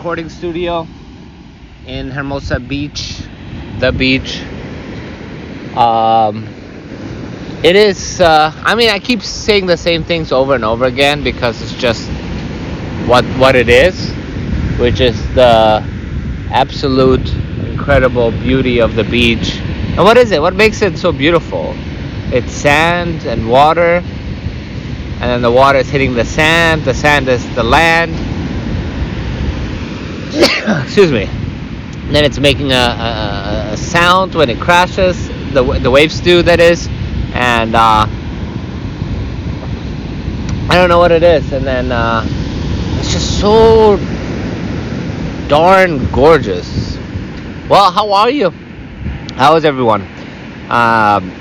recording studio in Hermosa Beach, the beach. Um, it is. Uh, I mean, I keep saying the same things over and over again because it's just what what it is, which is the absolute incredible beauty of the beach. And what is it? What makes it so beautiful? It's sand and water, and then the water is hitting the sand. The sand is the land. Excuse me. Then it's making a, a, a sound when it crashes. The the waves do that is, and uh, I don't know what it is. And then uh, it's just so darn gorgeous. Well, how are you? How is everyone? Um,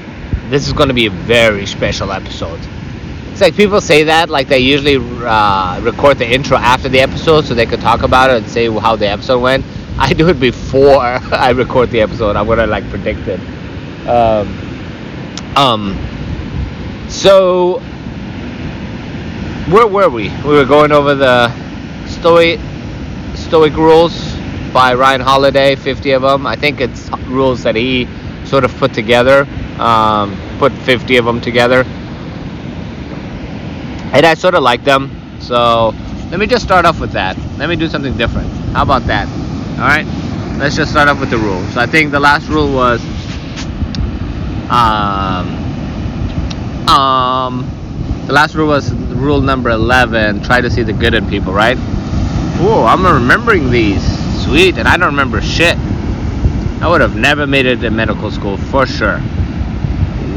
this is going to be a very special episode. It's like people say that, like they usually uh, record the intro after the episode so they could talk about it and say how the episode went. I do it before I record the episode. I'm gonna like predict it. Um, um, so where were we? We were going over the Stoic Stoic rules by Ryan Holiday, 50 of them. I think it's rules that he sort of put together, um, put 50 of them together. And I sort of like them. So let me just start off with that. Let me do something different. How about that? All right. Let's just start off with the rules. So I think the last rule was, um, um, the last rule was rule number 11. Try to see the good in people, right? Oh, I'm remembering these. Sweet, and I don't remember shit. I would have never made it to medical school for sure.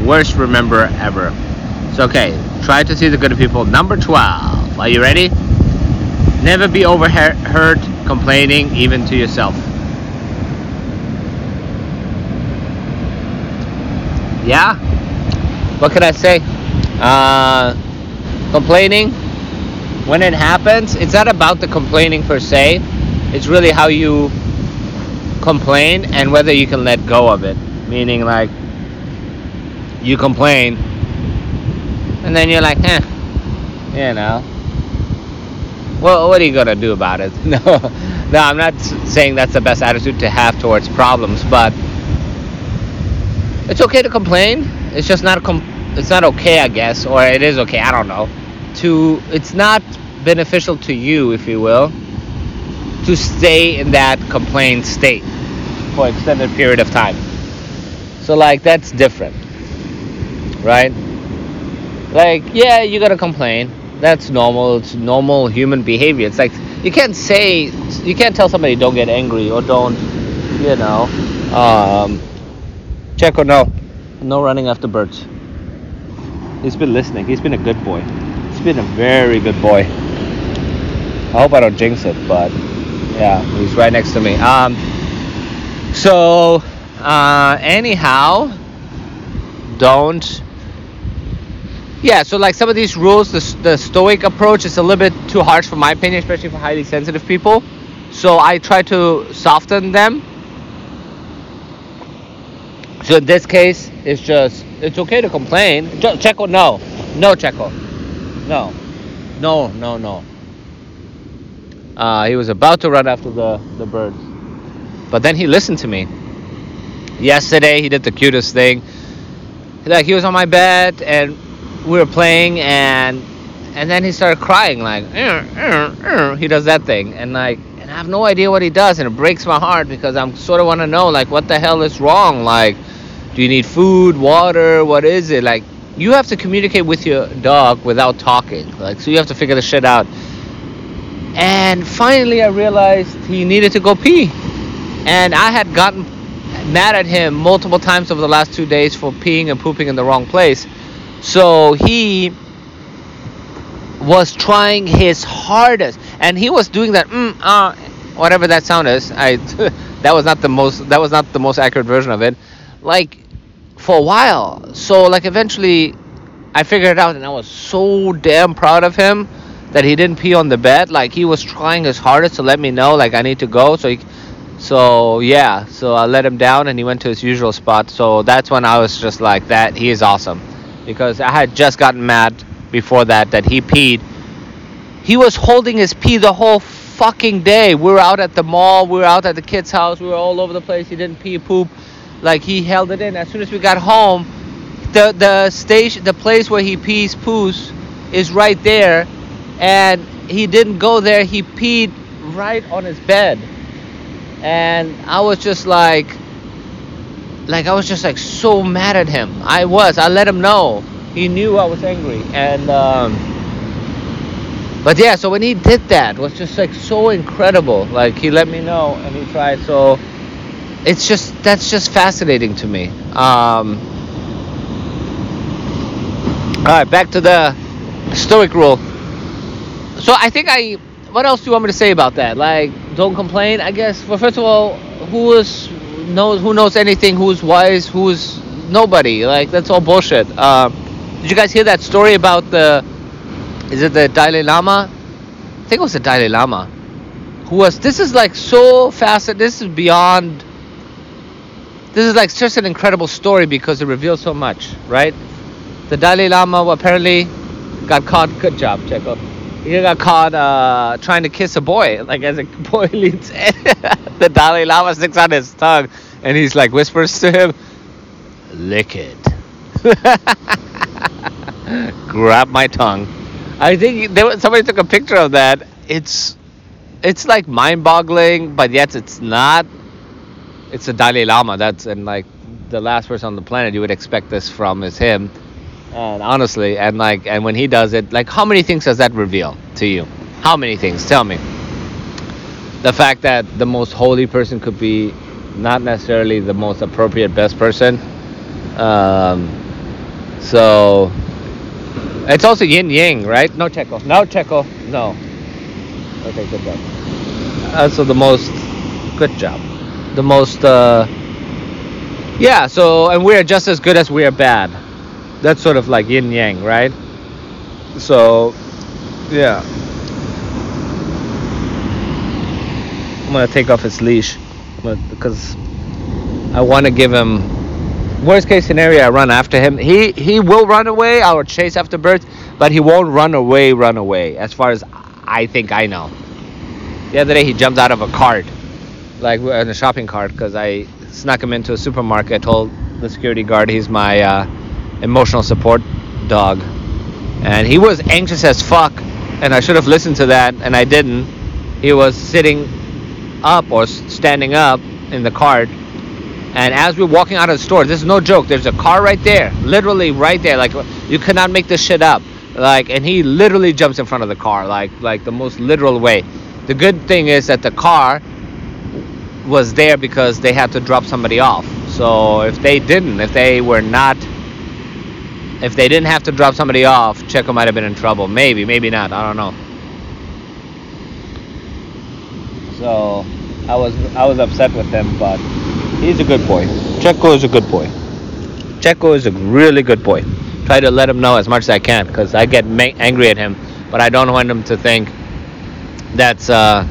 Worst remember ever. So okay, try to see the good people. Number 12. Are you ready? Never be overheard complaining even to yourself. Yeah? What can I say? Uh, complaining, when it happens, it's not about the complaining per se. It's really how you complain and whether you can let go of it. Meaning, like, you complain, and then you're like, huh, you know. Well, what are you gonna do about it? No, no, I'm not saying that's the best attitude to have towards problems, but it's okay to complain. It's just not com- it's not okay, I guess, or it is okay. I don't know. To it's not beneficial to you, if you will, to stay in that complaint state for extended period of time. So like that's different, right? Like yeah, you gotta complain. That's normal. It's normal human behavior. It's like you can't say you can't tell somebody don't get angry or don't, you know, um, check or no, no running after birds. He's been listening. He's been a good boy. He's been a very good boy. I hope I don't jinx it, but yeah, he's right next to me. Um, so uh, anyhow, don't. Yeah, so like some of these rules, the, the Stoic approach is a little bit too harsh for my opinion, especially for highly sensitive people. So I try to soften them. So in this case, it's just it's okay to complain. Checo, no, no, Checo, no, no, no, no. Uh, he was about to run after the the birds, but then he listened to me. Yesterday, he did the cutest thing. Like he was on my bed and we were playing, and and then he started crying like "Er, er, er." he does that thing, and like and I have no idea what he does, and it breaks my heart because I'm sort of want to know like what the hell is wrong, like do you need food, water? What is it? Like, you have to communicate with your dog without talking. Like, so you have to figure the shit out. And finally, I realized he needed to go pee. And I had gotten mad at him multiple times over the last two days for peeing and pooping in the wrong place. So he was trying his hardest, and he was doing that, mm, uh, whatever that sound is. I that was not the most that was not the most accurate version of it. Like for a while. So like eventually I figured it out and I was so damn proud of him that he didn't pee on the bed. Like he was trying his hardest to let me know like I need to go. So he, so yeah, so I let him down and he went to his usual spot. So that's when I was just like that he is awesome. Because I had just gotten mad before that that he peed he was holding his pee the whole fucking day. We were out at the mall, we were out at the kid's house, we were all over the place. He didn't pee poop. Like he held it in. As soon as we got home, the the station, the place where he pees poos, is right there, and he didn't go there. He peed right on his bed, and I was just like, like I was just like so mad at him. I was. I let him know. He knew I was angry, and. Um, but yeah, so when he did that, was just like so incredible. Like he let me know, and he tried. So it's just that's just fascinating to me. Um, all right, back to the stoic rule. So I think I. What else do you want me to say about that? Like, don't complain. I guess. Well, first of all, who is knows who knows anything? Who's wise? Who's nobody? Like that's all bullshit. Uh, did you guys hear that story about the? Is it the Dalai Lama? I think it was the Dalai Lama. Who was? This is like so fascinating. This is beyond this is like such an incredible story because it reveals so much, right? The Dalai Lama apparently got caught. Good job, Checo. He got caught uh, trying to kiss a boy. Like as a boy leans in, the Dalai Lama sticks out his tongue, and he's like whispers to him, "Lick it." Grab my tongue. I think there was, somebody took a picture of that. It's it's like mind-boggling, but yet it's not it's the Dalai Lama. That's and like the last person on the planet you would expect this from is him. And honestly, and like, and when he does it, like, how many things does that reveal to you? How many things? Tell me. The fact that the most holy person could be not necessarily the most appropriate best person. Um, so it's also yin yang, right? No Checo. No Checo. No. Okay, good job. Also the most good job the most uh, yeah so and we are just as good as we are bad that's sort of like yin yang right? So yeah. I'm gonna take off his leash but because i want to give him worst case scenario i run after him. He he will run away i will chase after birds but he won't run away run away as far as i think i know. The other day he jumped out of a cart like in a shopping cart because I snuck him into a supermarket. I told the security guard he's my uh, emotional support dog, and he was anxious as fuck. And I should have listened to that, and I didn't. He was sitting up or standing up in the cart, and as we're walking out of the store, this is no joke. There's a car right there, literally right there. Like you cannot make this shit up. Like, and he literally jumps in front of the car, like like the most literal way. The good thing is that the car was there because they had to drop somebody off. So if they didn't, if they were not, if they didn't have to drop somebody off, Checo might have been in trouble. Maybe, maybe not. I don't know. So I was I was upset with him, but he's a good boy. Checo is a good boy. Checo is a really good boy. Try to let him know as much as I can because I get ma- angry at him, but I don't want him to think that's. Uh,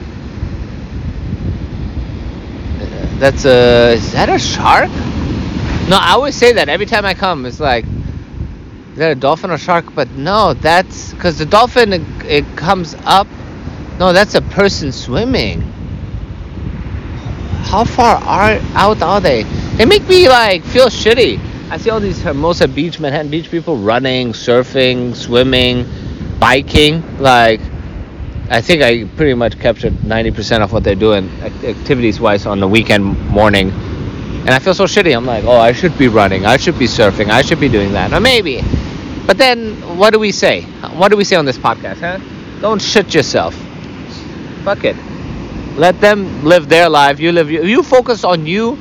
That's a. Is that a shark? No, I always say that every time I come. It's like, is that a dolphin or shark? But no, that's because the dolphin it, it comes up. No, that's a person swimming. How far are out are they? They make me like feel shitty. I see all these Hermosa Beach, Manhattan Beach people running, surfing, swimming, biking. Like, I think I pretty much captured 90% of what they're doing activities wise on the weekend morning. And I feel so shitty. I'm like, oh, I should be running. I should be surfing. I should be doing that. Or maybe. But then, what do we say? What do we say on this podcast, huh? Don't shit yourself. Fuck it. Let them live their life. You live. You focus on you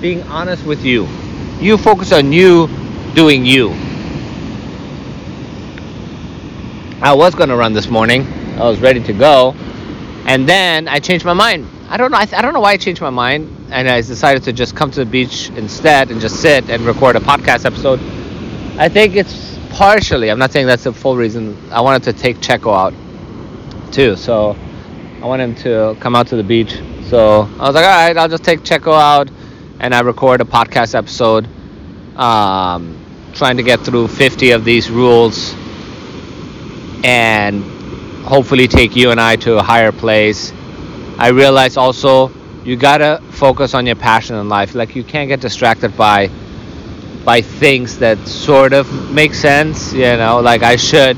being honest with you. You focus on you doing you. I was gonna run this morning I was ready to go, and then I changed my mind. I don't know. I, th- I don't know why I changed my mind, and I decided to just come to the beach instead and just sit and record a podcast episode. I think it's partially. I'm not saying that's the full reason. I wanted to take Checo out too, so I want him to come out to the beach. So I was like, all right, I'll just take Checo out, and I record a podcast episode, um, trying to get through 50 of these rules, and hopefully take you and I to a higher place. I realize also you gotta focus on your passion in life. Like you can't get distracted by by things that sort of make sense. You know, like I should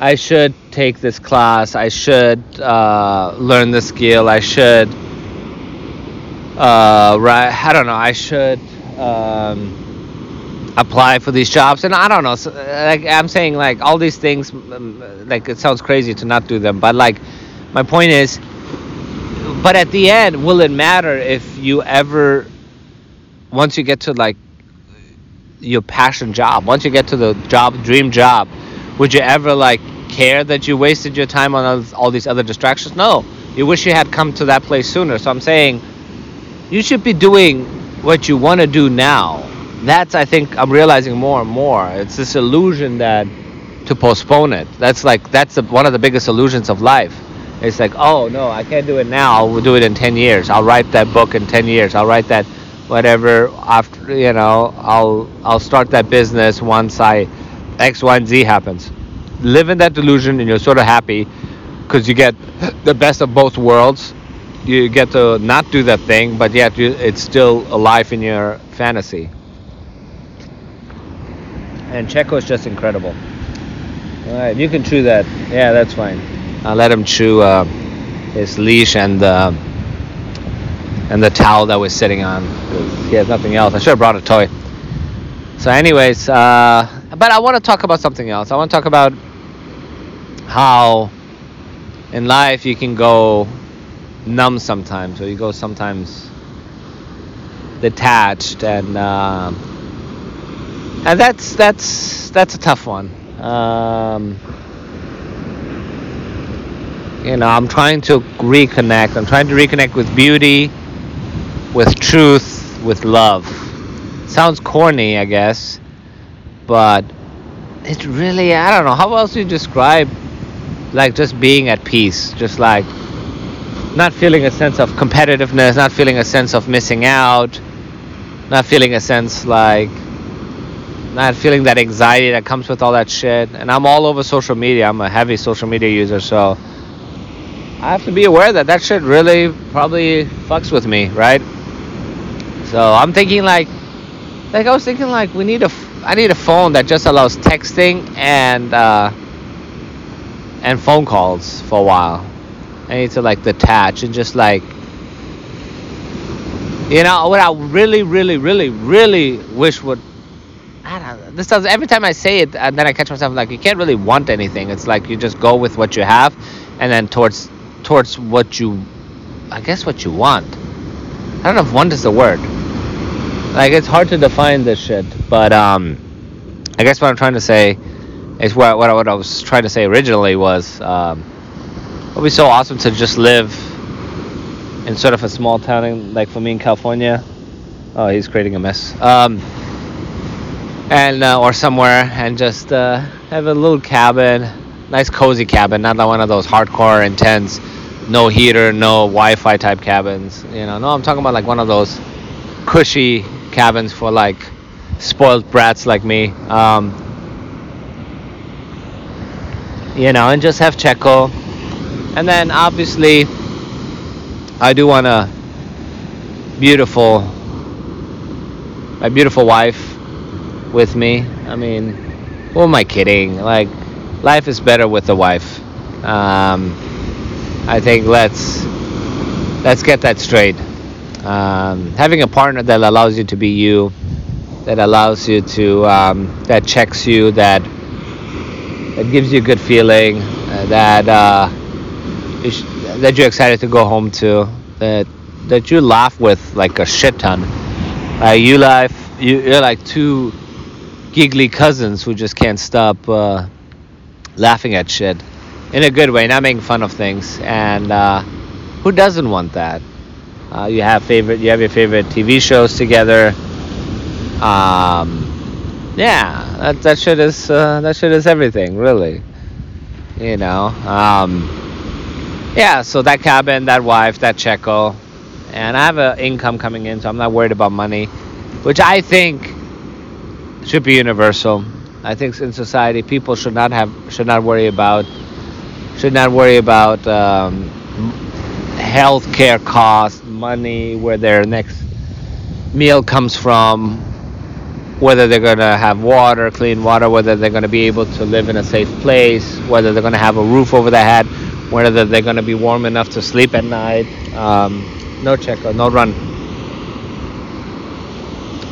I should take this class. I should uh, learn the skill. I should uh, right. I don't know. I should. Um, apply for these jobs and i don't know so, like i'm saying like all these things like it sounds crazy to not do them but like my point is but at the end will it matter if you ever once you get to like your passion job once you get to the job dream job would you ever like care that you wasted your time on all these other distractions no you wish you had come to that place sooner so i'm saying you should be doing what you want to do now that's I think I'm realizing more and more. It's this illusion that to postpone it. That's like that's one of the biggest illusions of life. It's like, oh no, I can't do it now. I'll do it in 10 years. I'll write that book in 10 years. I'll write that whatever after you know. I'll I'll start that business once I X, Y, and Z happens. Live in that delusion, and you're sort of happy because you get the best of both worlds. You get to not do that thing, but yet you, it's still alive in your fantasy and Checo is just incredible. All right, you can chew that. Yeah, that's fine. I'll let him chew uh, his leash and uh, and the towel that we're sitting on. He has nothing else. I should have brought a toy. So, anyways, uh, but I want to talk about something else. I want to talk about how in life you can go numb sometimes, or you go sometimes detached and. Uh, and that's that's that's a tough one. Um, you know, I'm trying to reconnect. I'm trying to reconnect with beauty, with truth, with love. Sounds corny, I guess, but it really I don't know how else do you describe like just being at peace, just like not feeling a sense of competitiveness, not feeling a sense of missing out, not feeling a sense like not feeling that anxiety that comes with all that shit. And I'm all over social media. I'm a heavy social media user, so I have to be aware that that shit really probably fucks with me, right? So I'm thinking like, like I was thinking like we need a, I need a phone that just allows texting and uh, and phone calls for a while. I need to like detach and just like, you know, what I really, really, really, really wish would This does every time I say it, and then I catch myself like you can't really want anything. It's like you just go with what you have, and then towards towards what you, I guess what you want. I don't know if want is the word. Like it's hard to define this shit, but um, I guess what I'm trying to say is what what, what I was trying to say originally was um, it would be so awesome to just live in sort of a small town, in, like for me in California. Oh, he's creating a mess. Um, and uh, or somewhere and just uh, have a little cabin, nice cozy cabin, not like one of those hardcore intense, no heater, no Wi-Fi type cabins. You know, no, I'm talking about like one of those cushy cabins for like spoiled brats like me. Um, you know, and just have Checo, and then obviously I do want a beautiful, my beautiful wife with me. I mean, who am I kidding? Like, life is better with a wife. Um, I think let's let's get that straight. Um, having a partner that allows you to be you, that allows you to, um, that checks you, that that gives you a good feeling, uh, that uh, you sh- that you're excited to go home to, that that you laugh with like a shit ton. Uh, you laugh, you, you're like two giggly cousins who just can't stop uh, laughing at shit in a good way, not making fun of things. And uh, who doesn't want that? Uh, you have favorite, you have your favorite TV shows together. Um, yeah, that that shit is uh, that shit is everything, really. You know. Um, yeah, so that cabin, that wife, that Checo, and I have an income coming in, so I'm not worried about money, which I think should be universal. I think in society people should not have should not worry about should not worry about um, health care costs, money, where their next meal comes from, whether they're going to have water, clean water, whether they're going to be able to live in a safe place, whether they're going to have a roof over their head, whether they're going to be warm enough to sleep at night. Um, no check, no run.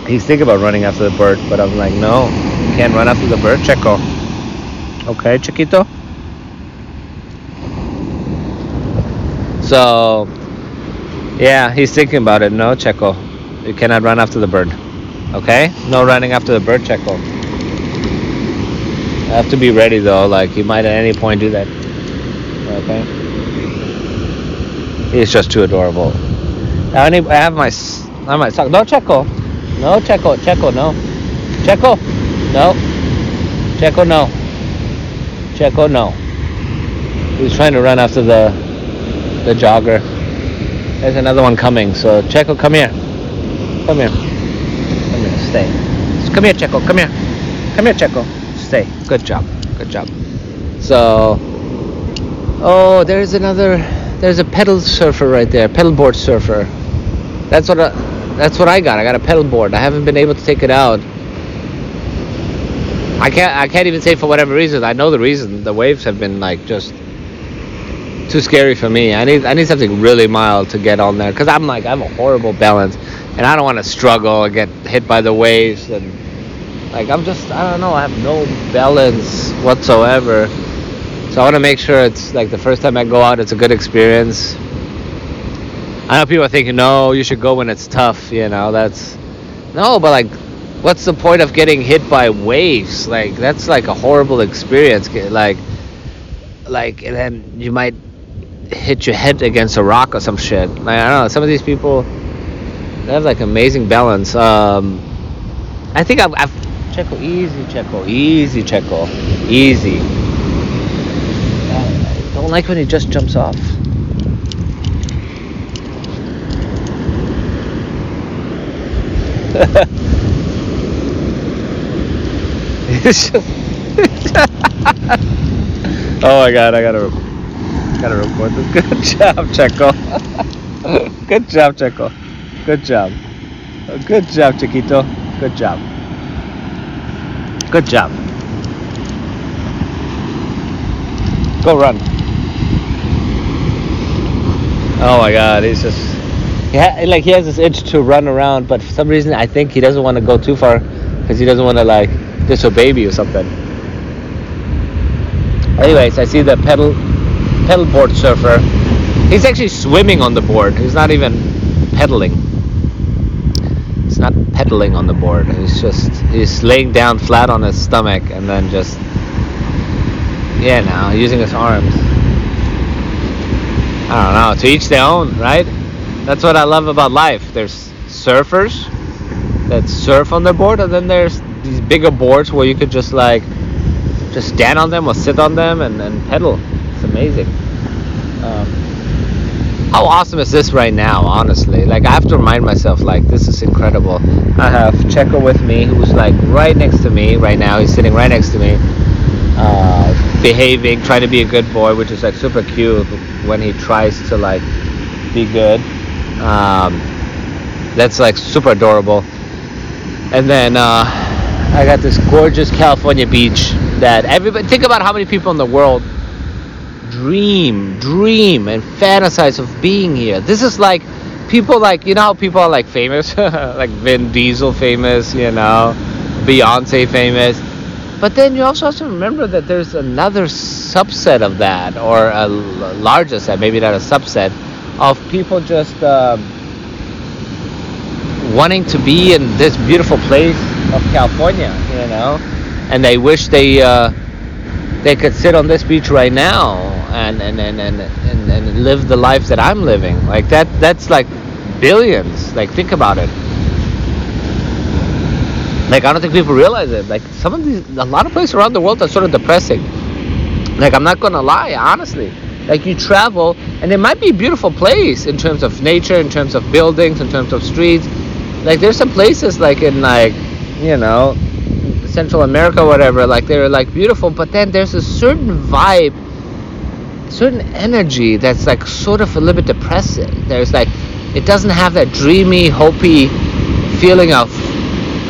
He's thinking about running after the bird, but I'm like, no, you can't run after the bird, Checo. Okay, Chiquito? So, yeah, he's thinking about it. No, Checo. You cannot run after the bird. Okay? No running after the bird, Checo. I have to be ready though, like he might at any point do that. Okay? He's just too adorable. I, need, I have my I my sock. No, Checo. No, Checo. Checo, no. Checo. No. Checo, no. Checo, no. He's trying to run after the the jogger. There's another one coming. So Checo, come here. Come here. Come here. Stay. Come here, Checo. Come here. Come here, Checo. Stay. Good job. Good job. So, oh, there's another. There's a pedal surfer right there. Pedal board surfer. That's what. I, that's what I got. I got a pedal board. I haven't been able to take it out. I can't. I can't even say for whatever reason. I know the reason. The waves have been like just too scary for me. I need I need something really mild to get on there because I'm like I have a horrible balance, and I don't want to struggle and get hit by the waves and like I'm just I don't know I have no balance whatsoever. So I want to make sure it's like the first time I go out, it's a good experience. I know people are thinking, no, you should go when it's tough. You know, that's no, but like, what's the point of getting hit by waves? Like that's like a horrible experience. Like, like, and then you might hit your head against a rock or some shit. Like, I don't know. Some of these people, they have like amazing balance. Um, I think I've, I've Checo, easy, Checo, easy, Checo, easy. I don't like when he just jumps off. oh my god, I gotta Gotta record this. Good job, Checo. Good job, Checo. Good job. Good job, Chiquito. Good job. Good job. Go run. Oh my God, he's just yeah, like he has this itch to run around, but for some reason I think he doesn't want to go too far because he doesn't want to like disobey me or something. Anyways, I see the pedal pedal board surfer. He's actually swimming on the board. He's not even pedaling. He's not pedaling on the board. He's just he's laying down flat on his stomach and then just yeah, now using his arms. I don't know. To each their own, right? That's what I love about life. There's surfers that surf on their board, and then there's these bigger boards where you could just like just stand on them or sit on them and, and pedal. It's amazing. Um, how awesome is this right now, honestly? Like, I have to remind myself, like, this is incredible. I have Checo with me, who's like right next to me right now. He's sitting right next to me, uh, behaving, trying to be a good boy, which is like super cute when he tries to like be good. Um, that's like super adorable. And then uh, I got this gorgeous California beach that everybody think about how many people in the world dream, dream, and fantasize of being here. This is like people like you know how people are like famous, like Vin Diesel famous, you know, Beyonce famous. But then you also have to remember that there's another subset of that, or a larger set, maybe not a subset, of people just uh, wanting to be in this beautiful place of California, you know, and they wish they uh, they could sit on this beach right now and and, and, and, and and live the life that I'm living. Like that that's like billions. Like think about it. Like I don't think people realize it. Like some of these a lot of places around the world are sort of depressing. Like I'm not gonna lie, honestly. Like you travel and it might be a beautiful place in terms of nature, in terms of buildings, in terms of streets. Like there's some places like in like, you know, Central America, whatever, like they're like beautiful, but then there's a certain vibe certain energy that's like sort of a little bit depressing. There's like it doesn't have that dreamy, hopey feeling of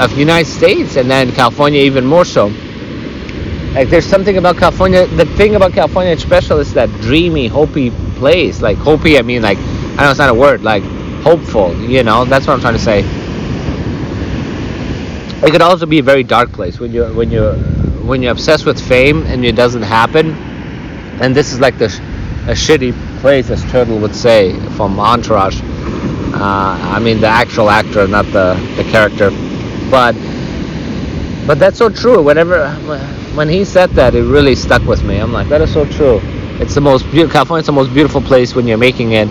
of United States, and then California even more so. Like there's something about California. The thing about California special is that dreamy, hopey place. Like hopey, I mean like I know it's not a word. Like hopeful. You know, that's what I'm trying to say. It could also be a very dark place when you when you when you're obsessed with fame and it doesn't happen. And this is like the a shitty place, as Turtle would say from Entourage. Uh, I mean the actual actor, not the the character. But but that's so true. Whenever when he said that, it really stuck with me. I'm like, that is so true. It's the most beautiful. California's the most beautiful place when you're making it,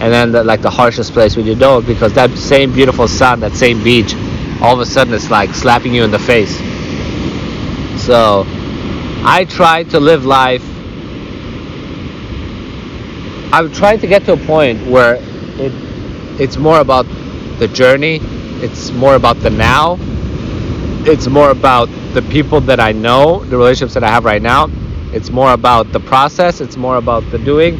and then the, like the harshest place when you don't, because that same beautiful sun, that same beach, all of a sudden it's like slapping you in the face. So, I try to live life. I'm trying to get to a point where it it's more about the journey. It's more about the now. It's more about the people that I know, the relationships that I have right now. It's more about the process. It's more about the doing,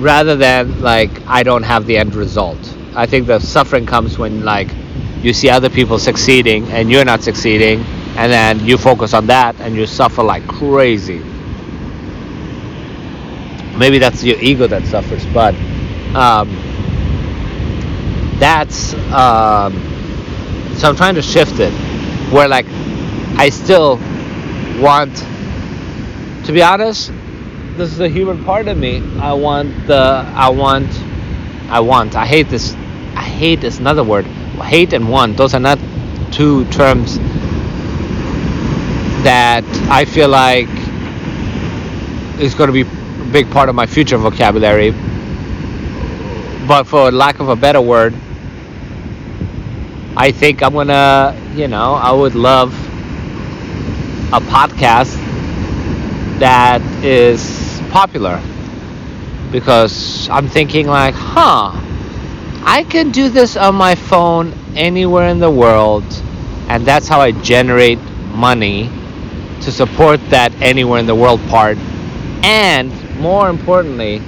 rather than like I don't have the end result. I think the suffering comes when like you see other people succeeding and you're not succeeding, and then you focus on that and you suffer like crazy. Maybe that's your ego that suffers, but um, that's um, so I'm trying to shift it where like I still want to be honest this is a human part of me I want the I want I want I hate this I hate is another word hate and want those are not two terms that I feel like is going to be a big part of my future vocabulary. But for lack of a better word I think I'm gonna, you know, I would love a podcast that is popular. Because I'm thinking like, huh, I can do this on my phone anywhere in the world, and that's how I generate money to support that anywhere in the world part. And more importantly,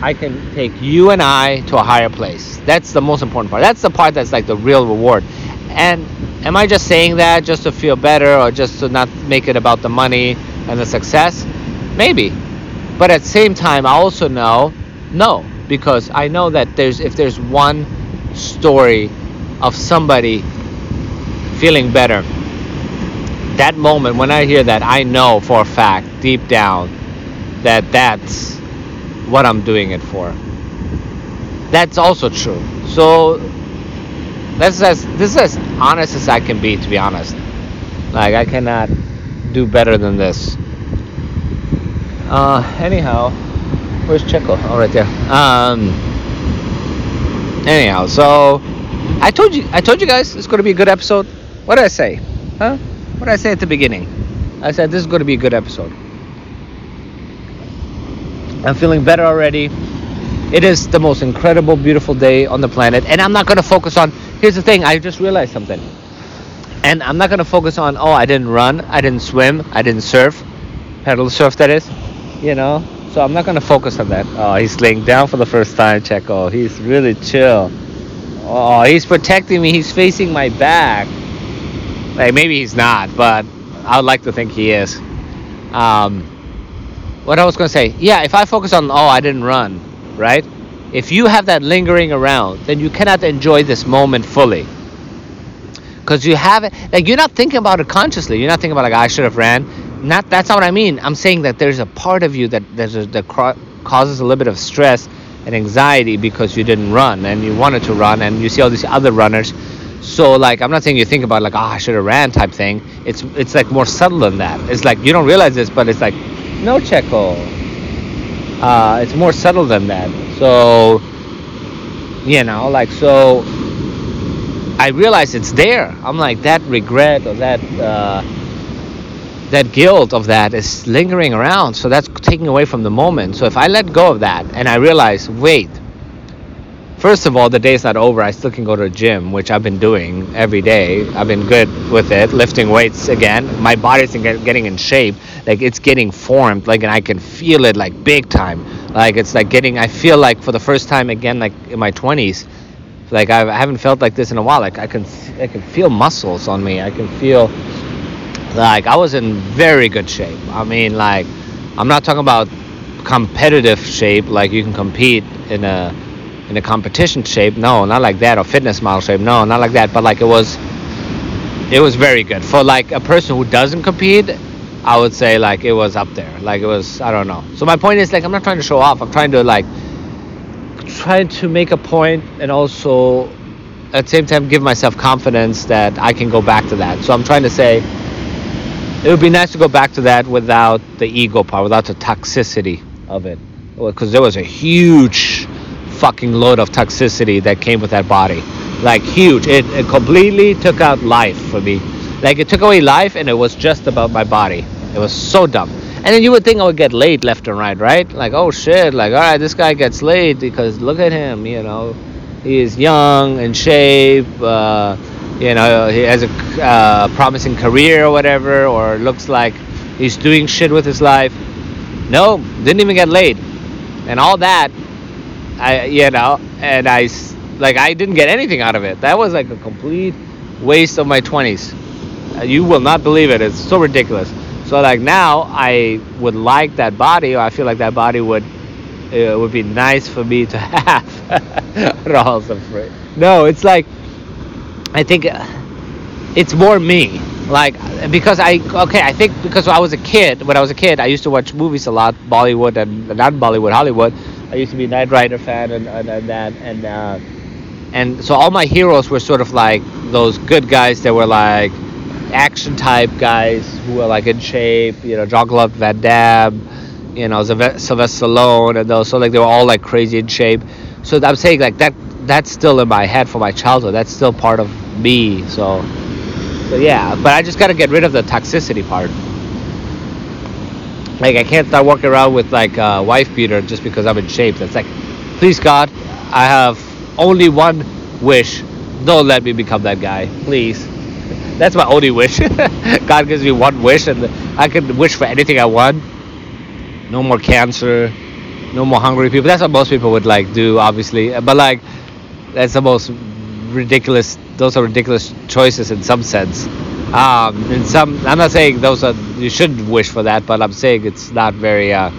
I can take you and I to a higher place. That's the most important part. That's the part that's like the real reward. And am I just saying that just to feel better or just to not make it about the money and the success? Maybe. But at the same time, I also know no, because I know that there's if there's one story of somebody feeling better, that moment when I hear that, I know for a fact, deep down, that that's what I'm doing it for. That's also true. So that's as this is as honest as I can be, to be honest. Like I cannot do better than this. Uh, anyhow, where's Checo? Oh, right there. Um. Anyhow, so I told you, I told you guys it's going to be a good episode. What did I say? Huh? What did I say at the beginning? I said this is going to be a good episode. I'm feeling better already. It is the most incredible, beautiful day on the planet, and I'm not going to focus on. Here's the thing: I just realized something, and I'm not going to focus on. Oh, I didn't run, I didn't swim, I didn't surf, pedal surf that is, you know. So I'm not going to focus on that. Oh, he's laying down for the first time, Checo. He's really chill. Oh, he's protecting me. He's facing my back. Like maybe he's not, but I would like to think he is. Um, what I was going to say, yeah, if I focus on, oh, I didn't run, right? If you have that lingering around, then you cannot enjoy this moment fully. Because you have it, like you're not thinking about it consciously. You're not thinking about like I should have ran. Not that's not what I mean. I'm saying that there's a part of you that there's a, that causes a little bit of stress and anxiety because you didn't run and you wanted to run and you see all these other runners. So like I'm not saying you think about like oh I should have ran type thing. It's it's like more subtle than that. It's like you don't realize this, but it's like no Checo. Uh, it's more subtle than that. So, you know, like, so I realize it's there. I'm like, that regret or that, uh, that guilt of that is lingering around. So that's taking away from the moment. So if I let go of that and I realize, wait, first of all, the day's not over. I still can go to the gym, which I've been doing every day. I've been good with it, lifting weights again. My body's get, getting in shape. Like it's getting formed. Like and I can feel it like big time. Like it's like getting. I feel like for the first time again, like in my 20s. Like I haven't felt like this in a while. Like I can, I can feel muscles on me. I can feel like I was in very good shape. I mean, like I'm not talking about competitive shape, like you can compete in a in a competition shape. No, not like that, or fitness model shape. No, not like that. But like it was, it was very good for like a person who doesn't compete. I would say like it was up there. Like it was, I don't know. So my point is like I'm not trying to show off. I'm trying to like trying to make a point and also at the same time give myself confidence that I can go back to that. So I'm trying to say it would be nice to go back to that without the ego part, without the toxicity of it. Because there was a huge fucking load of toxicity that came with that body. Like, huge. It, it completely took out life for me. Like, it took away life and it was just about my body. It was so dumb. And then you would think I would get laid left and right, right? Like, oh shit, like, all right, this guy gets laid because look at him, you know. He is young, in shape, uh, you know he has a uh, promising career or whatever or looks like he's doing shit with his life. No didn't even get laid. And all that i you know and i like i didn't get anything out of it. That was like a complete waste of my 20s uh, you will not believe it. It's so ridiculous. So like now i would like that body. Or i feel like that body would it would be nice for me to have. No it's like I think uh, it's more me. Like because I okay, I think because I was a kid. When I was a kid, I used to watch movies a lot, Bollywood and not Bollywood, Hollywood. I used to be a Knight Rider fan and, and, and that and uh, and so all my heroes were sort of like those good guys that were like action type guys who were like in shape. You know, Jean-Claude Van Damme, you know, Sylvester Stallone, and those. So like they were all like crazy in shape. So I'm saying like that that's still in my head from my childhood. That's still part of me. So, so yeah. But I just gotta get rid of the toxicity part. Like I can't start walking around with like a wife beater just because I'm in shape. That's like, please God, I have only one wish. Don't let me become that guy, please. That's my only wish. God gives me one wish, and I can wish for anything I want. No more cancer, no more hungry people. That's what most people would like do, obviously. But like, that's the most ridiculous. Those are ridiculous choices in some sense. Um, in some, I'm not saying those are you shouldn't wish for that, but I'm saying it's not very. Uh,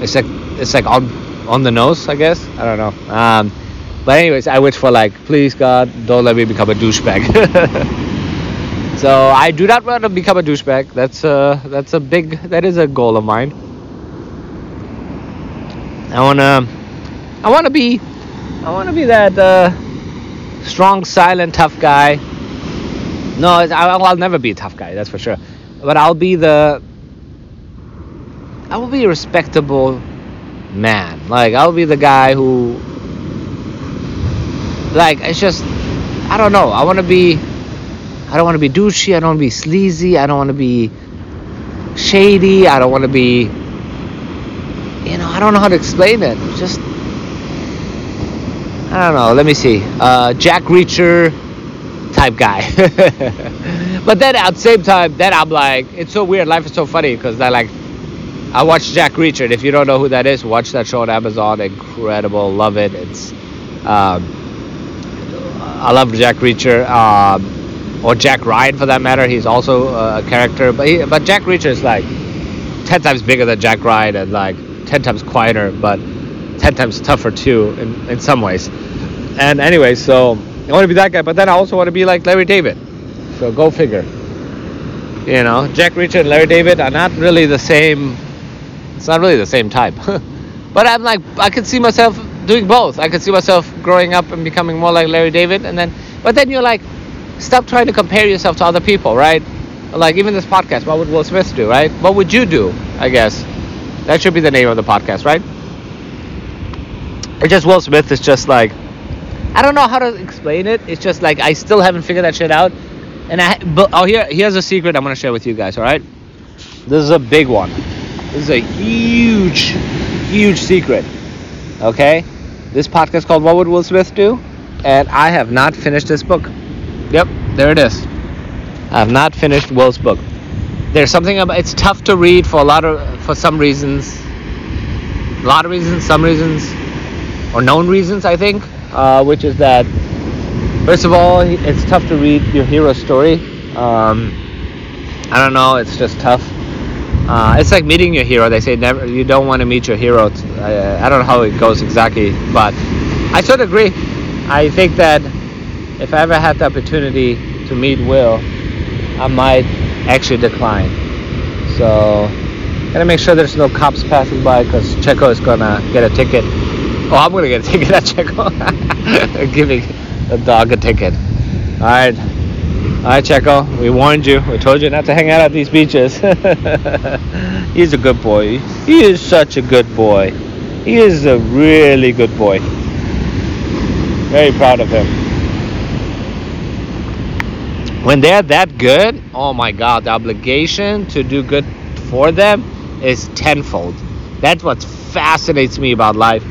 it's like it's like on on the nose, I guess. I don't know. Um, but anyways, I wish for like, please God, don't let me become a douchebag. so I do not want to become a douchebag. That's a that's a big that is a goal of mine. I wanna I wanna be I want to be that uh, strong, silent, tough guy. No, I'll, I'll never be a tough guy, that's for sure. But I'll be the. I will be a respectable man. Like, I'll be the guy who. Like, it's just. I don't know. I want to be. I don't want to be douchey. I don't want to be sleazy. I don't want to be shady. I don't want to be. You know, I don't know how to explain it. Just I don't know. Let me see. Uh, Jack Reacher type guy. but then at the same time, then I'm like, it's so weird. Life is so funny because I like, I watch Jack Reacher. And if you don't know who that is, watch that show on Amazon. Incredible. Love it. It's, um, I love Jack Reacher. Um, or Jack Ryan for that matter. He's also a character. But he, but Jack Reacher is like 10 times bigger than Jack Ryan and like 10 times quieter. But 10 times tougher too in, in some ways. And anyway, so I want to be that guy, but then I also want to be like Larry David. So go figure. You know, Jack Reacher and Larry David are not really the same. It's not really the same type. but I'm like, I could see myself doing both. I could see myself growing up and becoming more like Larry David, and then, but then you're like, stop trying to compare yourself to other people, right? Like even this podcast, what would Will Smith do, right? What would you do? I guess that should be the name of the podcast, right? It's just Will Smith is just like I don't know how to explain it. It's just like I still haven't figured that shit out. And I but oh here here's a secret I'm gonna share with you guys. All right, this is a big one. This is a huge, huge secret. Okay, this podcast called What Would Will Smith Do? And I have not finished this book. Yep, there it is. I have not finished Will's book. There's something about it's tough to read for a lot of for some reasons. A lot of reasons, some reasons, or known reasons, I think, uh, which is that first of all, it's tough to read your hero story. Um, I don't know, it's just tough. Uh, it's like meeting your hero. They say never, you don't want to meet your hero. I, I don't know how it goes exactly, but I sort of agree. I think that if I ever had the opportunity to meet Will, I might actually decline. So, gotta make sure there's no cops passing by because Checo is gonna get a ticket. Oh, I'm gonna get a ticket at Checo. Giving the dog a ticket. All right. All right, Checo. We warned you. We told you not to hang out at these beaches. He's a good boy. He is such a good boy. He is a really good boy. Very proud of him. When they're that good, oh my God, the obligation to do good for them is tenfold. That's what fascinates me about life.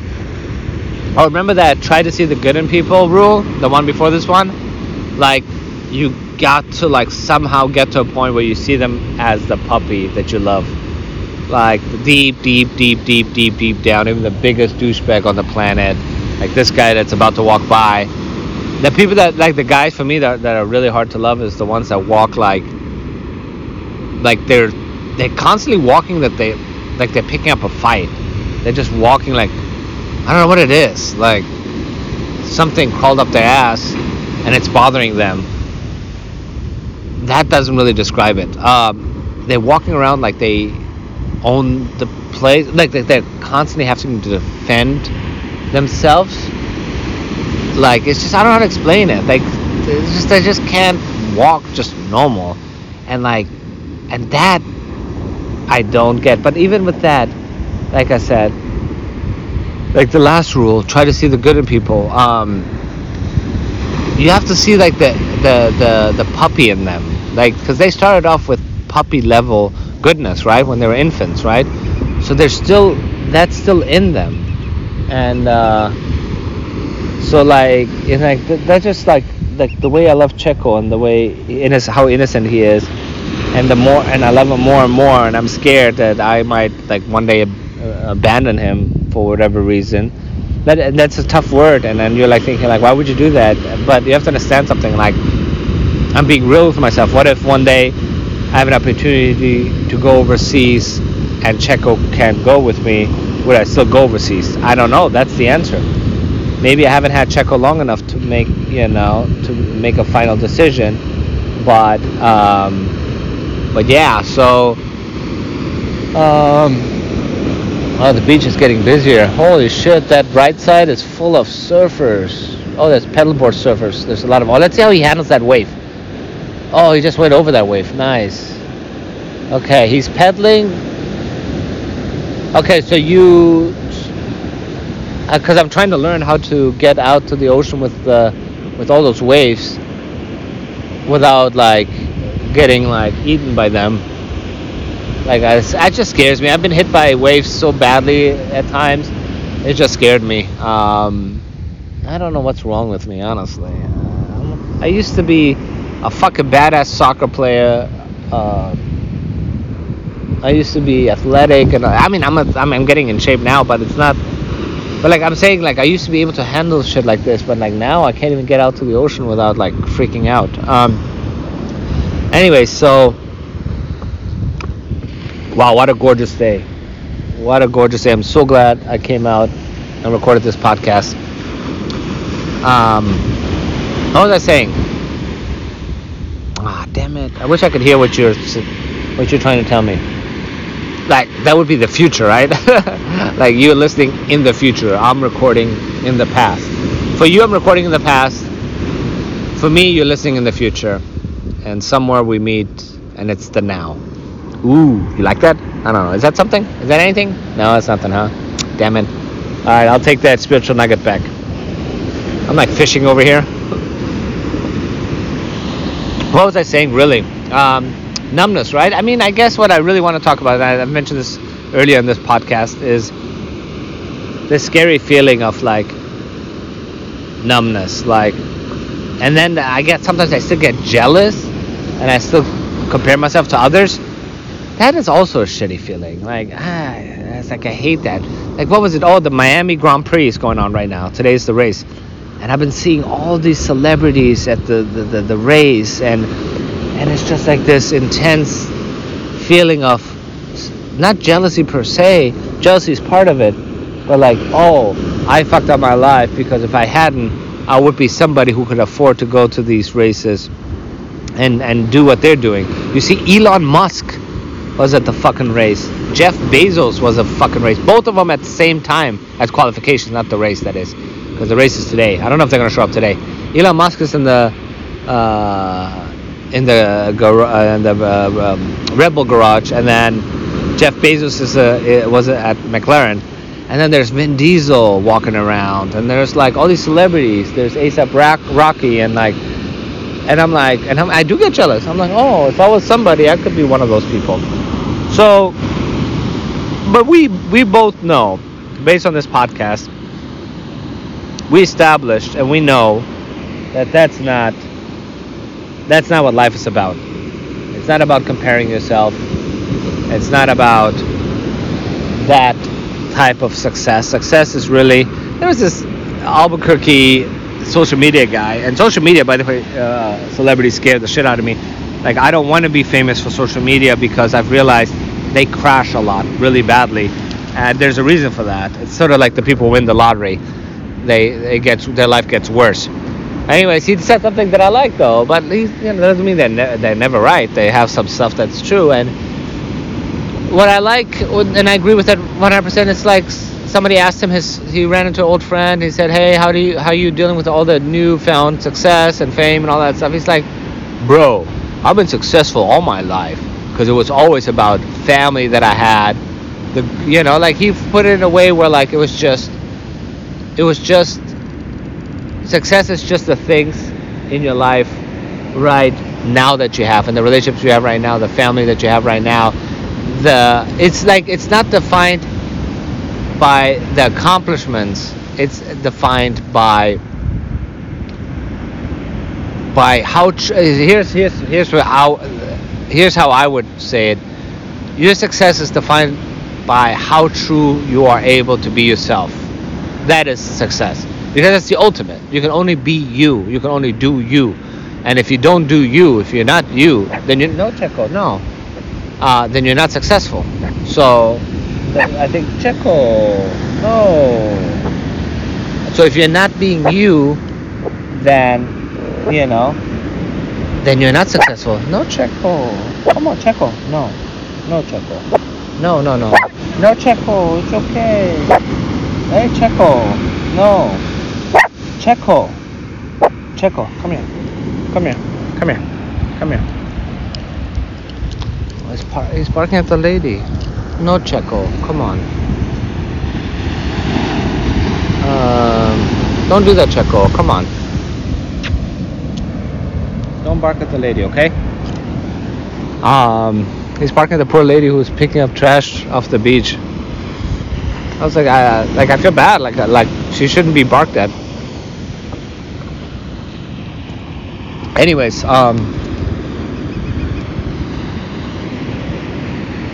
Oh, remember that try to see the good in people rule? The one before this one? Like, you got to like somehow get to a point where you see them as the puppy that you love. Like deep, deep, deep, deep, deep, deep down, even the biggest douchebag on the planet, like this guy that's about to walk by. The people that like the guys for me that, that are really hard to love is the ones that walk like like they're they're constantly walking that they like they're picking up a fight. They're just walking like I don't know what it is. Like something crawled up their ass and it's bothering them. That doesn't really describe it. Um, they're walking around like they own the place, like they're constantly having to defend themselves. Like it's just I don't know how to explain it. Like it's just they just can't walk just normal, and like and that I don't get. But even with that, like I said, like the last rule, try to see the good in people. Um, you have to see like the the the, the puppy in them, like because they started off with puppy level goodness, right? When they were infants, right? So they're still that's still in them, and. Uh, so like it's like that's just like like the way I love Checo and the way innocent how innocent he is, and the more and I love him more and more, and I'm scared that I might like one day ab- abandon him for whatever reason. That that's a tough word, and then you're like thinking like, why would you do that? But you have to understand something like I'm being real with myself. What if one day I have an opportunity to go overseas and Checo can't go with me? Would I still go overseas? I don't know. That's the answer maybe I haven't had Checo long enough to make you know to make a final decision, but um, but yeah. So um, oh, the beach is getting busier. Holy shit! That right side is full of surfers. Oh, there's paddleboard surfers. There's a lot of. Oh, let's see how he handles that wave. Oh, he just went over that wave. Nice. Okay, he's pedaling. Okay, so you because uh, I'm trying to learn how to get out to the ocean with the with all those waves without like getting like eaten by them. Like I, that just scares me. I've been hit by waves so badly at times. It just scared me. Um, I don't know what's wrong with me, honestly. Uh, I used to be a fucking badass soccer player. Uh, I used to be athletic, and I mean, I'm, a, I'm I'm getting in shape now, but it's not but like I'm saying, like I used to be able to handle shit like this, but like now I can't even get out to the ocean without like freaking out. Um. Anyway, so wow, what a gorgeous day! What a gorgeous day! I'm so glad I came out and recorded this podcast. Um, what was I saying? Ah, damn it! I wish I could hear what you're what you're trying to tell me like that would be the future, right? like you're listening in the future. I'm recording in the past. For you, I'm recording in the past. For me, you're listening in the future. And somewhere we meet, and it's the now. Ooh, you like that? I don't know. Is that something? Is that anything? No, that's nothing, huh? Damn it. All right, I'll take that spiritual nugget back. I'm like fishing over here. What was I saying, really? Um, numbness, right? I mean, I guess what I really want to talk about, and I mentioned this earlier in this podcast, is this scary feeling of like numbness. Like, and then I get sometimes I still get jealous, and I still compare myself to others. That is also a shitty feeling. Like, ah, it's like I hate that. Like, what was it? Oh, the Miami Grand Prix is going on right now. Today's the race, and I've been seeing all these celebrities at the the, the, the race, and and it's just like this intense feeling of not jealousy per se. Jealousy is part of it, but like, oh, I fucked up my life because if I hadn't, I would be somebody who could afford to go to these races and and do what they're doing. You see, Elon Musk was at the fucking race. Jeff Bezos was a fucking race. Both of them at the same time as qualifications, not the race that is, because the race is today. I don't know if they're gonna show up today. Elon Musk is in the uh, in the uh, in the uh, um, Red Bull garage, and then Jeff Bezos is a, was at McLaren. And then there's Vin Diesel walking around, and there's like all these celebrities. There's ASAP Rocky, and like, and I'm like, and I'm, I do get jealous. I'm like, oh, if I was somebody, I could be one of those people. So, but we we both know, based on this podcast, we established and we know that that's not that's not what life is about. It's not about comparing yourself. It's not about that type of success. Success is really there was this Albuquerque social media guy, and social media, by the way, uh, celebrities scare the shit out of me. Like I don't want to be famous for social media because I've realized they crash a lot, really badly, and there's a reason for that. It's sort of like the people win the lottery; they they get their life gets worse. Anyways, he said something that I like though, but he's, you know, doesn't mean they're, ne- they're never right. They have some stuff that's true, and what I like, and I agree with that 100%. It's like somebody asked him his, he ran into an old friend. He said, "Hey, how do you, how are you dealing with all the newfound success and fame and all that stuff?" He's like, "Bro, I've been successful all my life because it was always about family that I had. The, you know, like he put it in a way where like it was just, it was just, success is just the things in your life right now that you have and the relationships you have right now, the family that you have right now." the it's like it's not defined by the accomplishments it's defined by by how tr- here's here's here's how here's how I would say it. Your success is defined by how true you are able to be yourself. That is success. Because that's the ultimate. You can only be you. You can only do you. And if you don't do you if you're not you then you no checo no. Uh, then you're not successful. So I think Checo, no. So if you're not being you, then you know, then you're not successful. No Checo, come on Checo, no, no Checo, no no no, no Checo, it's okay. Hey Checo, no, Checo, Checo, come here, come here, come here, come here. Oh, he's, par- he's barking at the lady. No, Checo. Come on. Um, don't do that, Checo. Come on. Don't bark at the lady, okay? Um, he's barking at the poor lady who's picking up trash off the beach. I was like, I like I feel bad. Like like she shouldn't be barked at. Anyways, um,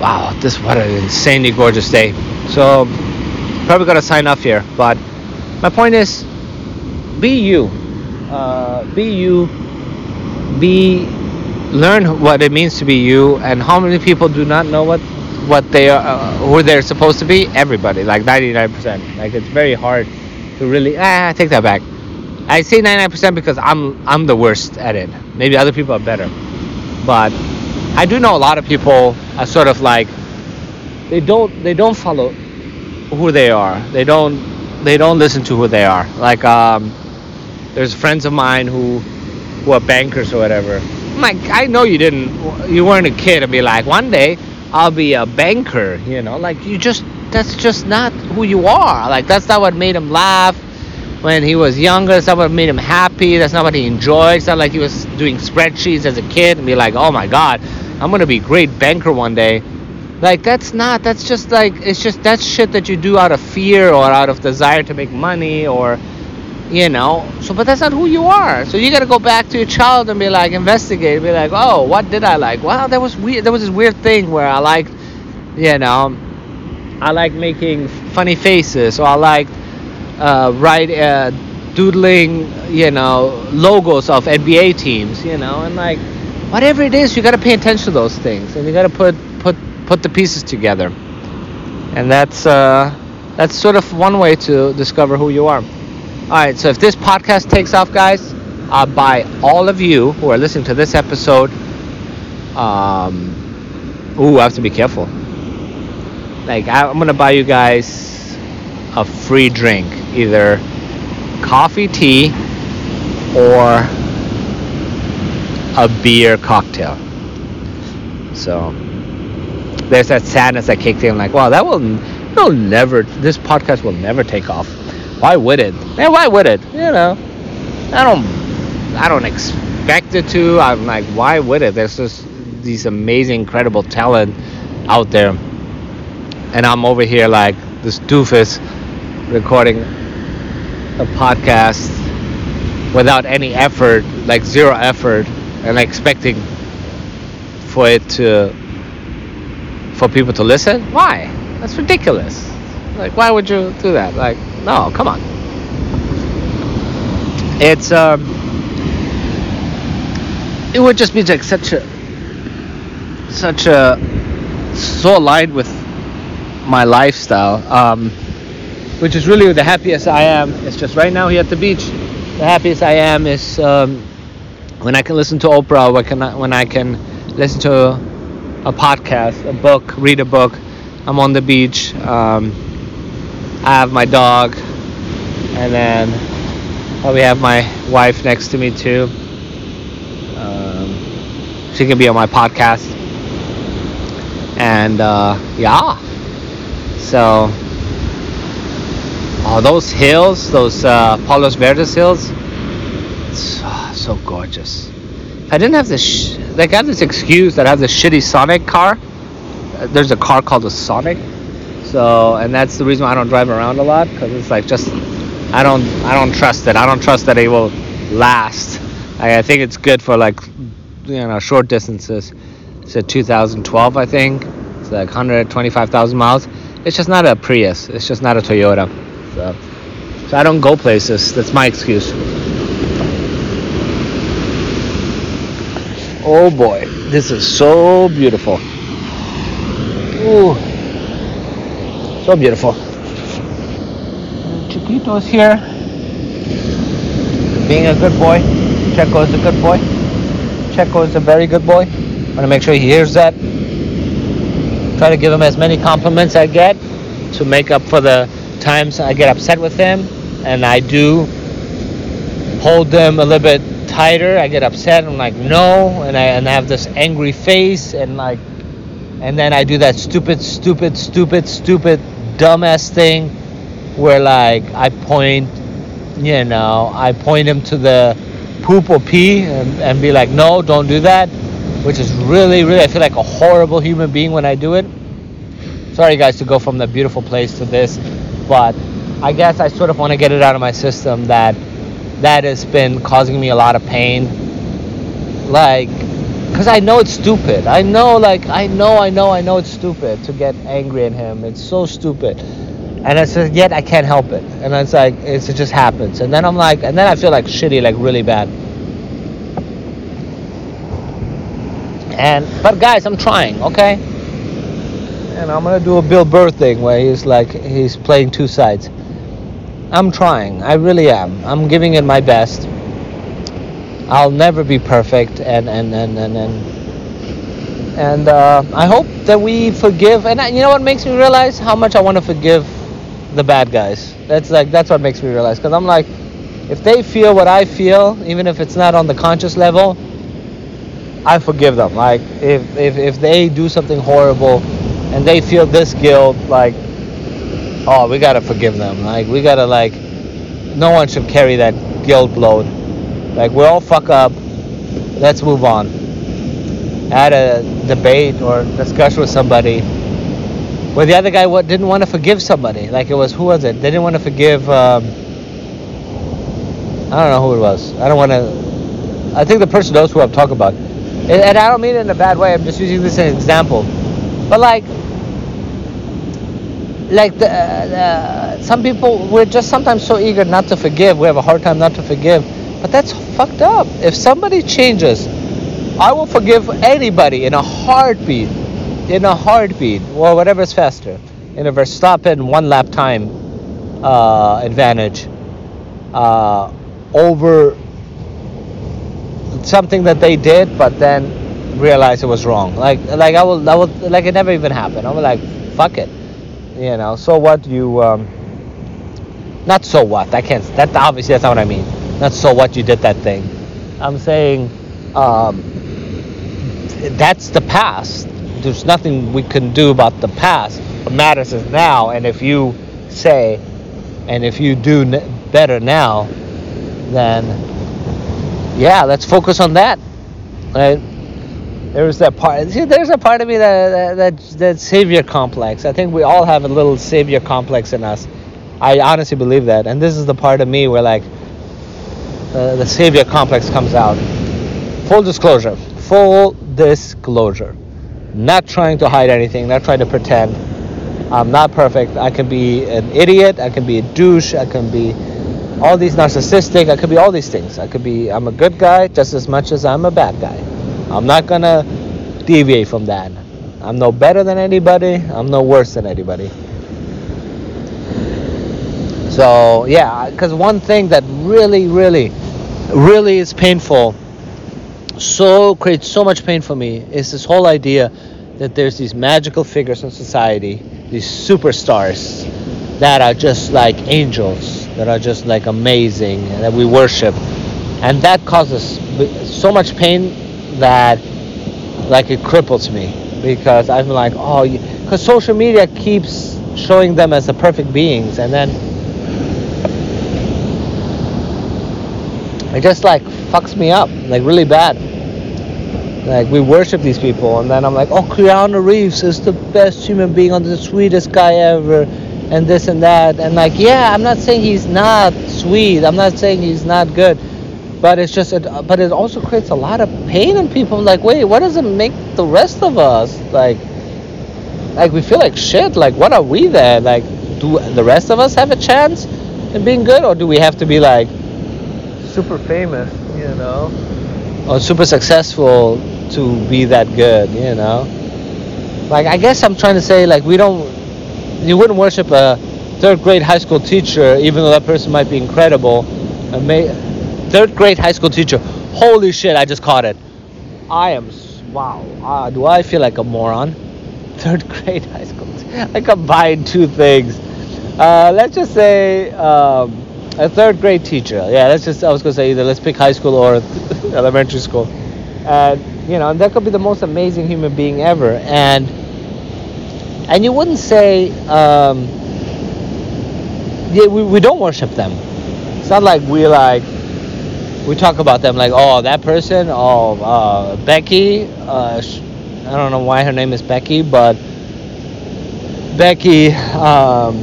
wow, this what an insanely gorgeous day. So probably gotta sign off here. But my point is, be you. Uh, be you. Be learn what it means to be you. And how many people do not know what what they are, uh, who they're supposed to be? Everybody, like 99%. Like it's very hard to really. Ah, take that back. I say 99% because I'm I'm the worst at it. Maybe other people are better, but I do know a lot of people sort of like they don't they don't follow who they are. They don't they don't listen to who they are. Like um, there's friends of mine who who are bankers or whatever. Like I know you didn't you weren't a kid and be like one day I'll be a banker. You know, like you just that's just not who you are. Like that's not what made him laugh when he was younger. That's not what made him happy. That's not what he enjoyed. It's not like he was doing spreadsheets as a kid and be like, oh my god, I'm gonna be a great banker one day. Like that's not. That's just like it's just that's shit that you do out of fear or out of desire to make money or you know so but that's not who you are so you got to go back to your child and be like investigate be like oh what did i like well there was weird there was this weird thing where i liked you know i like making funny faces or i liked uh, write uh, doodling you know logos of nba teams you know and like whatever it is you got to pay attention to those things and you got to put put put the pieces together and that's uh that's sort of one way to discover who you are all right, so if this podcast takes off, guys, I'll buy all of you who are listening to this episode. Um, ooh, I have to be careful. Like, I, I'm gonna buy you guys a free drink, either coffee, tea, or a beer cocktail. So there's that sadness that kicked in. Like, wow, that will, will never. This podcast will never take off why would it? Yeah, why would it? You know, I don't, I don't expect it to. I'm like, why would it? There's just these amazing, incredible talent out there, and I'm over here like this doofus recording a podcast without any effort, like zero effort, and expecting for it to for people to listen. Why? That's ridiculous. Like, why would you do that? Like, no, come on. It's um, it would just be like such a, such a, so aligned with my lifestyle. Um, which is really the happiest I am. It's just right now here at the beach. The happiest I am is um, when I can listen to Oprah. When, can I, when I can listen to a, a, podcast, a book, read a book. I'm on the beach. Um, I have my dog, and then we have my wife next to me too. Um, she can be on my podcast, and uh, yeah. So, oh, those hills, those uh, Palos Verdes hills, so, ah, so gorgeous. I didn't have this, sh- like I have this excuse that I have this shitty Sonic car. Uh, there's a car called a Sonic so, and that's the reason why I don't drive around a lot because it's like just I don't I don't trust it. I don't trust that it will last. I, I think it's good for like you know short distances. It's a 2012, I think. It's like 125,000 miles. It's just not a Prius. It's just not a Toyota. So, so I don't go places. That's my excuse. Oh boy, this is so beautiful. Ooh. So beautiful. Chiquito's here. Being a good boy. Checo is a good boy. Checo is a very good boy. I want to make sure he hears that. Try to give him as many compliments I get to make up for the times I get upset with him. And I do hold them a little bit tighter. I get upset. I'm like, no. And I, and I have this angry face and like and then I do that stupid, stupid, stupid, stupid, dumbass thing where like I point, you know, I point him to the poop or pee and, and be like, no, don't do that, which is really, really, I feel like a horrible human being when I do it. Sorry, guys, to go from that beautiful place to this, but I guess I sort of want to get it out of my system that that has been causing me a lot of pain. Like, because I know it's stupid. I know, like, I know, I know, I know it's stupid to get angry at him. It's so stupid. And I said, yet I can't help it. And it's like, it's, it just happens. And then I'm like, and then I feel like shitty, like really bad. And, but guys, I'm trying, okay? And I'm gonna do a Bill Burr thing where he's like, he's playing two sides. I'm trying. I really am. I'm giving it my best. I'll never be perfect, and and and and and, and uh, I hope that we forgive. And I, you know what makes me realize how much I want to forgive the bad guys. That's like that's what makes me realize because I'm like, if they feel what I feel, even if it's not on the conscious level, I forgive them. Like if if if they do something horrible, and they feel this guilt, like, oh, we gotta forgive them. Like we gotta like, no one should carry that guilt load. Like we're all fuck up. Let's move on. I had a debate or discussion with somebody where the other guy didn't want to forgive somebody. Like it was who was it? They didn't want to forgive. Um, I don't know who it was. I don't want to. I think the person knows who I'm talking about, and, and I don't mean it in a bad way. I'm just using this as an example. But like, like the, uh, some people, we're just sometimes so eager not to forgive. We have a hard time not to forgive, but that's fucked up. If somebody changes, I will forgive anybody in a heartbeat. In a heartbeat, or whatever is faster. In a Verstappen one lap time uh, advantage uh, over something that they did, but then realize it was wrong. Like, like I will, I will, like it never even happened. I'm like, fuck it, you know. So what you, um, not so what. I can't. That obviously that's not what I mean. Not so what you did that thing. I'm saying, um, that's the past. There's nothing we can do about the past. What matters is now. And if you say, and if you do n- better now, then yeah, let's focus on that. Right? There's that part. See, there's a part of me that, that that that savior complex. I think we all have a little savior complex in us. I honestly believe that, and this is the part of me where like uh, the savior complex comes out. Full disclosure. Full disclosure. Not trying to hide anything. Not trying to pretend. I'm not perfect. I can be an idiot. I can be a douche. I can be all these narcissistic. I could be all these things. I could be. I'm a good guy just as much as I'm a bad guy. I'm not gonna deviate from that. I'm no better than anybody. I'm no worse than anybody. So yeah, because one thing that really, really, really is painful, so creates so much pain for me, is this whole idea that there's these magical figures in society, these superstars that are just like angels, that are just like amazing, that we worship, and that causes so much pain that like it cripples me because I'm like, oh, because social media keeps showing them as the perfect beings, and then it just like fucks me up, like really bad. Like we worship these people, and then I'm like, oh, Keanu Reeves is the best human being, on the sweetest guy ever, and this and that, and like, yeah, I'm not saying he's not sweet. I'm not saying he's not good, but it's just, it, but it also creates a lot of pain in people. Like, wait, what does it make the rest of us like? Like we feel like shit. Like, what are we there? Like, do the rest of us have a chance in being good, or do we have to be like super famous, you know, or super successful to be that good, you know? Like, I guess I'm trying to say, like, we don't, you wouldn't worship a third grade high school teacher, even though that person might be incredible. Ama- third grade high school teacher. Holy shit, I just caught it. I am, wow. Uh, do I feel like a moron? Third grade high school. I combined two things. Uh, let's just say, um, a third grade teacher. Yeah, let's just. I was gonna say either let's pick high school or elementary school, and you know, and that could be the most amazing human being ever. And and you wouldn't say, um, yeah, we, we don't worship them. It's not like we like we talk about them like, oh, that person, oh, uh, Becky. Uh, I don't know why her name is Becky, but Becky. Um,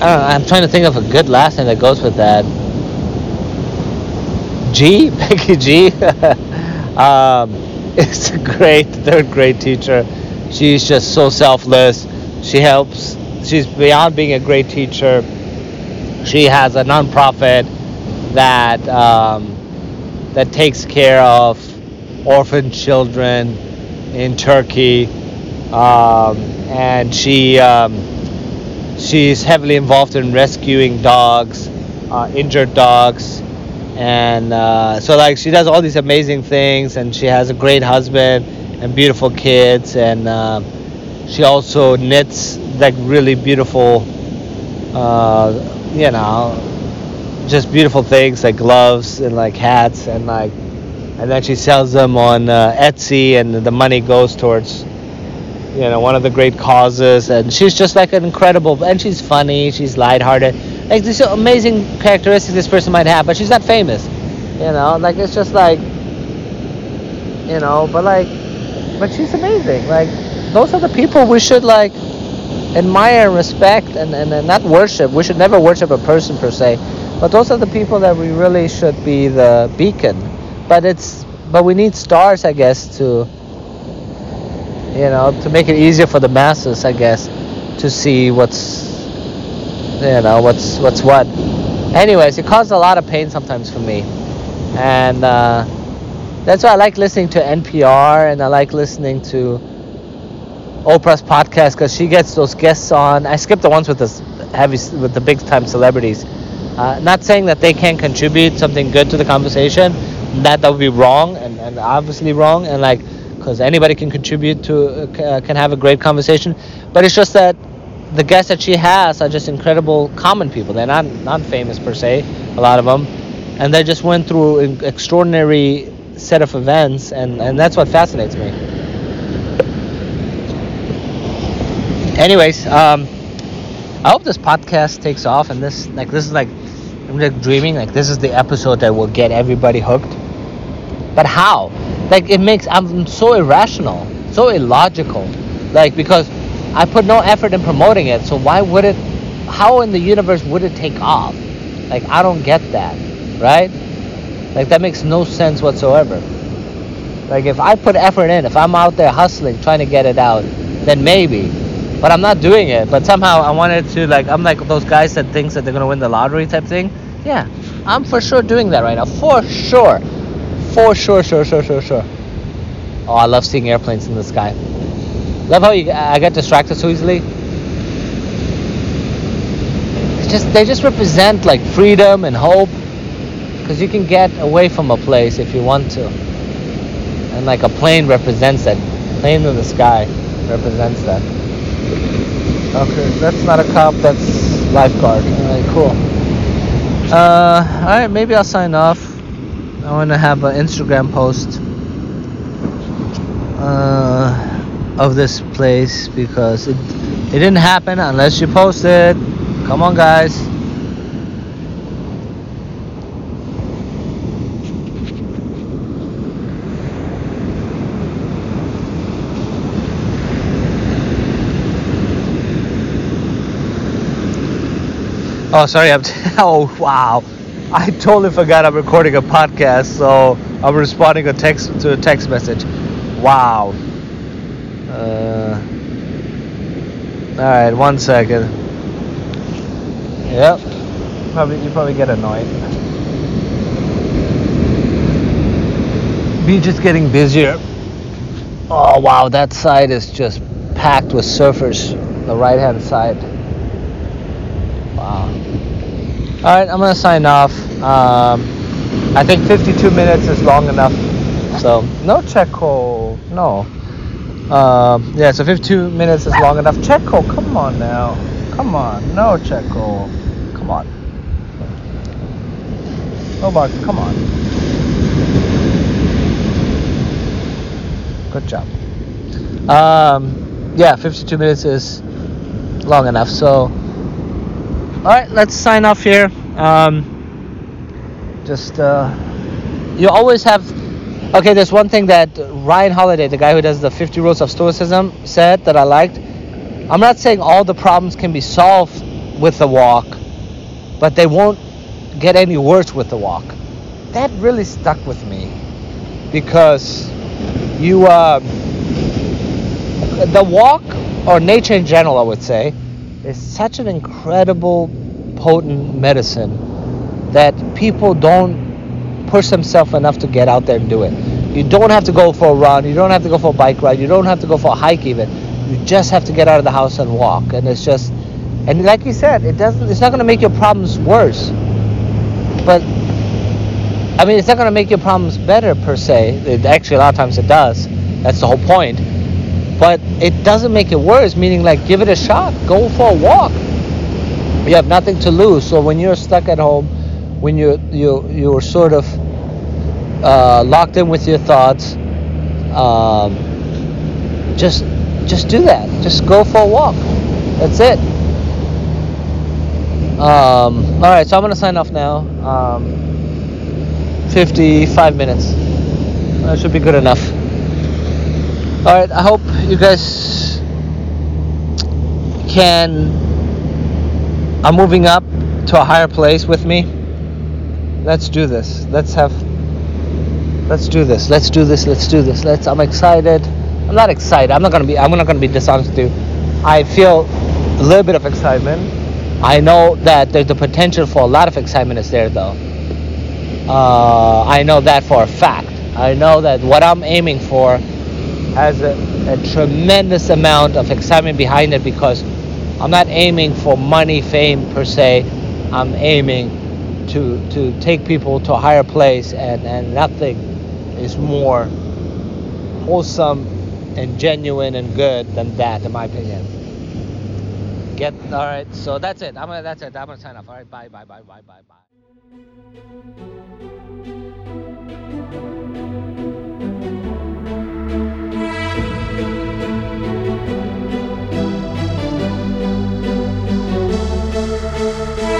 I I'm trying to think of a good last name that goes with that. G, Becky G, um, is a great third grade teacher. She's just so selfless. She helps. She's beyond being a great teacher. She has a nonprofit that um, that takes care of orphan children in Turkey, um, and she. Um, she's heavily involved in rescuing dogs, uh, injured dogs, and uh, so like she does all these amazing things, and she has a great husband and beautiful kids, and uh, she also knits like really beautiful, uh, you know, just beautiful things like gloves and like hats and like, and then she sells them on uh, Etsy, and the money goes towards you know one of the great causes. And she's just like an incredible and she's funny she's lighthearted. Like these amazing characteristics this person might have but she's not famous you know? Like it's just like you know but like but she's amazing. Like those are the people we should like admire and respect and, and, and not worship we should never worship a person per se But those are the people that we really should be the beacon. But it's but we need stars, I guess, to you know, to make it easier for the masses, I guess, to see what's you know what's what's what. Anyways, it causes a lot of pain sometimes for me, and uh, that's why I like listening to NPR and I like listening to Oprah's podcast because she gets those guests on. I skip the ones with the heavy with the big time celebrities. Uh, not saying that they can't contribute something good to the conversation. That that would be wrong and, and obviously wrong and like because anybody can contribute to uh, can have a great conversation. But it's just that the guests that she has are just incredible common people. They're not not famous per se, a lot of them, and they just went through an extraordinary set of events, and and that's what fascinates me. Anyways, um, I hope this podcast takes off, and this like this is like I'm like dreaming like this is the episode that will get everybody hooked. But how? Like it makes I'm so irrational, so illogical, like because I put no effort in promoting it, so why would it? How in the universe would it take off? Like I don't get that, right? Like that makes no sense whatsoever. Like if I put effort in, if I'm out there hustling, trying to get it out, then maybe. But I'm not doing it. But somehow I wanted to like I'm like those guys that thinks that they're gonna win the lottery type thing. Yeah, I'm for sure doing that right now. For sure. For sure, sure, sure, sure, sure. Oh, I love seeing airplanes in the sky. Love how you, I get distracted so easily. It's just they just represent like freedom and hope, because you can get away from a place if you want to. And like a plane represents that. Plane in the sky represents that. Okay, that's not a cop. That's lifeguard. All right, cool. Uh, all right, maybe I'll sign off. I want to have an Instagram post. Uh of this place because it it didn't happen unless you post it. Come on, guys. Oh, sorry. I'm t- oh, wow. I totally forgot I'm recording a podcast, so I'm responding a text to a text message. Wow. Uh, all right, one second. Yep. Probably you probably get annoyed. Beach is getting busier. Oh wow, that side is just packed with surfers. The right hand side. Wow. All right, I'm gonna sign off. Um, I think 52 minutes is long enough. So no check Checo, no. Um, yeah, so 52 minutes is long enough. Check Checo, come on now. Come on. No, Checo. Come on. Mark, come on. Good job. Um, yeah, 52 minutes is long enough. So, alright, let's sign off here. Um, just, uh, you always have Okay, there's one thing that Ryan Holiday, the guy who does the 50 Rules of Stoicism, said that I liked. I'm not saying all the problems can be solved with the walk, but they won't get any worse with the walk. That really stuck with me because you, uh, the walk or nature in general, I would say, is such an incredible, potent medicine that people don't push themselves enough to get out there and do it. You don't have to go for a run. You don't have to go for a bike ride. You don't have to go for a hike even. You just have to get out of the house and walk. And it's just, and like you said, it doesn't. It's not going to make your problems worse. But I mean, it's not going to make your problems better per se. It, actually, a lot of times it does. That's the whole point. But it doesn't make it worse. Meaning, like, give it a shot. Go for a walk. You have nothing to lose. So when you're stuck at home when you you you're sort of uh, locked in with your thoughts, um, just just do that. Just go for a walk. That's it. Um, all right, so I'm gonna sign off now. Um, 55 minutes. That should be good enough. All right, I hope you guys can. I'm moving up to a higher place with me let's do this. Let's have. Let's do this. Let's do this. Let's do this. Let's. I'm excited. I'm not excited. I'm not gonna be. I'm not gonna be dishonest with you. I feel a little bit of excitement. I know that there's the potential for a lot of excitement is there though. Uh, I know that for a fact. I know that what I'm aiming for has a, a tremendous amount of excitement behind it because I'm not aiming for money, fame per se. I'm aiming to to take people to a higher place, and and nothing is more wholesome and genuine and good than that, in my opinion. Get all right. So that's it. I'm gonna. That's it. I'm gonna sign off. All right. Bye. Bye. Bye. Bye. Bye. Bye. Música